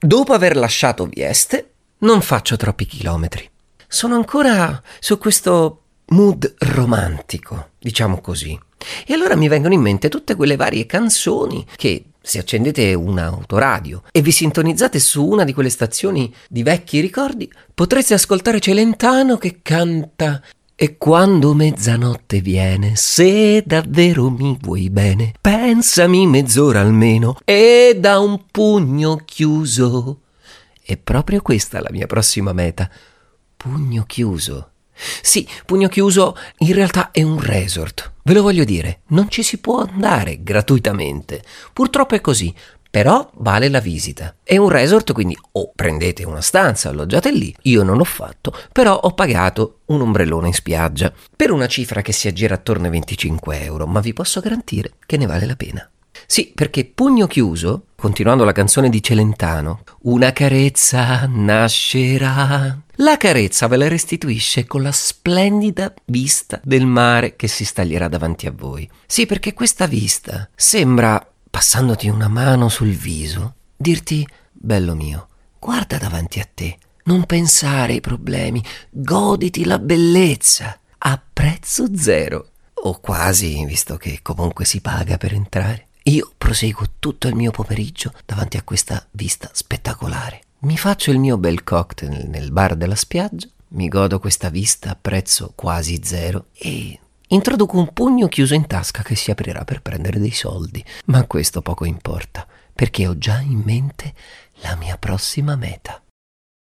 dopo aver lasciato Vieste, non faccio troppi chilometri. Sono ancora su questo mood romantico, diciamo così. E allora mi vengono in mente tutte quelle varie canzoni che se accendete un autoradio e vi sintonizzate su una di quelle stazioni di vecchi ricordi, potrete ascoltare Celentano che canta e quando mezzanotte viene, se davvero mi vuoi bene, pensami mezz'ora almeno e da un pugno chiuso. È proprio questa la mia prossima meta. Pugno chiuso. Sì, Pugno Chiuso in realtà è un resort. Ve lo voglio dire, non ci si può andare gratuitamente. Purtroppo è così, però vale la visita. È un resort, quindi o prendete una stanza, alloggiate lì. Io non l'ho fatto, però ho pagato un ombrellone in spiaggia per una cifra che si aggira attorno ai 25 euro, ma vi posso garantire che ne vale la pena. Sì, perché Pugno Chiuso, continuando la canzone di Celentano, una carezza nascerà. La carezza ve la restituisce con la splendida vista del mare che si staglierà davanti a voi. Sì, perché questa vista sembra, passandoti una mano sul viso, dirti, bello mio, guarda davanti a te, non pensare ai problemi, goditi la bellezza, a prezzo zero. O quasi, visto che comunque si paga per entrare. Io proseguo tutto il mio pomeriggio davanti a questa vista spettacolare. Mi faccio il mio bel cocktail nel bar della spiaggia, mi godo questa vista a prezzo quasi zero e introduco un pugno chiuso in tasca che si aprirà per prendere dei soldi. Ma questo poco importa, perché ho già in mente la mia prossima meta.